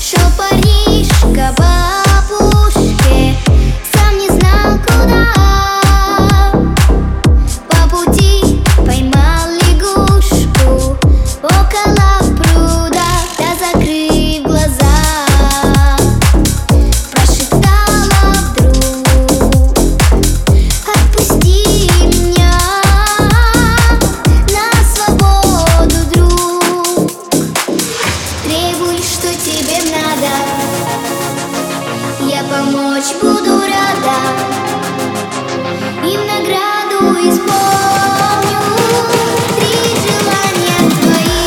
Шел Париж, кабак ночь буду рада Им награду исполню Три желания твои.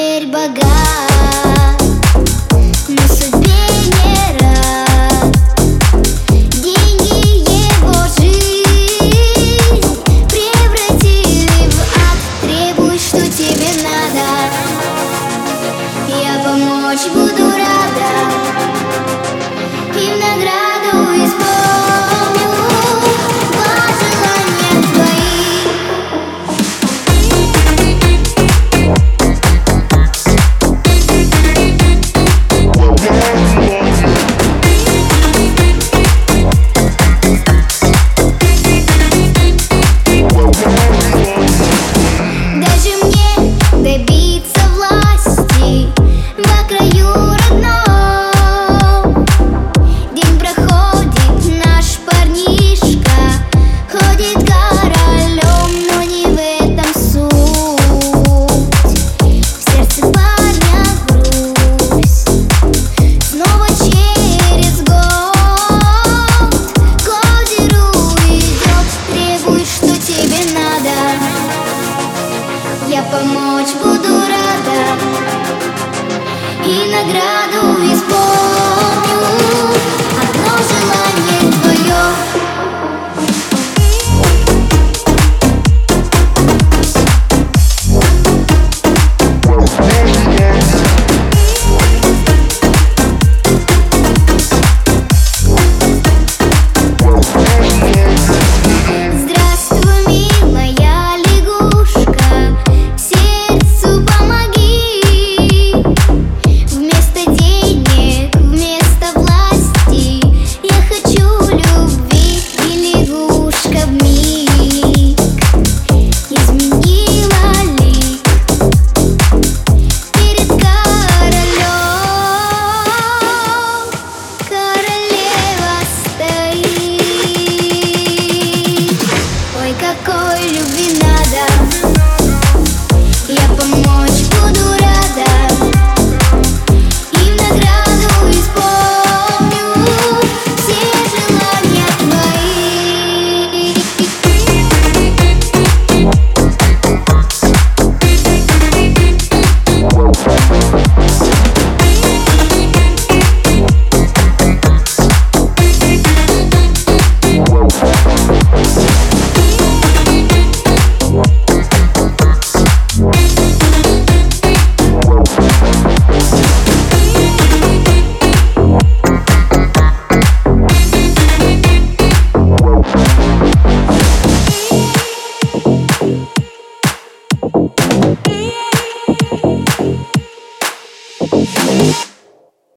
теперь богат. Но судьбе не рад. Деньги его жизнь превратили в ад. Требуй, что тебе надо. Я помочь буду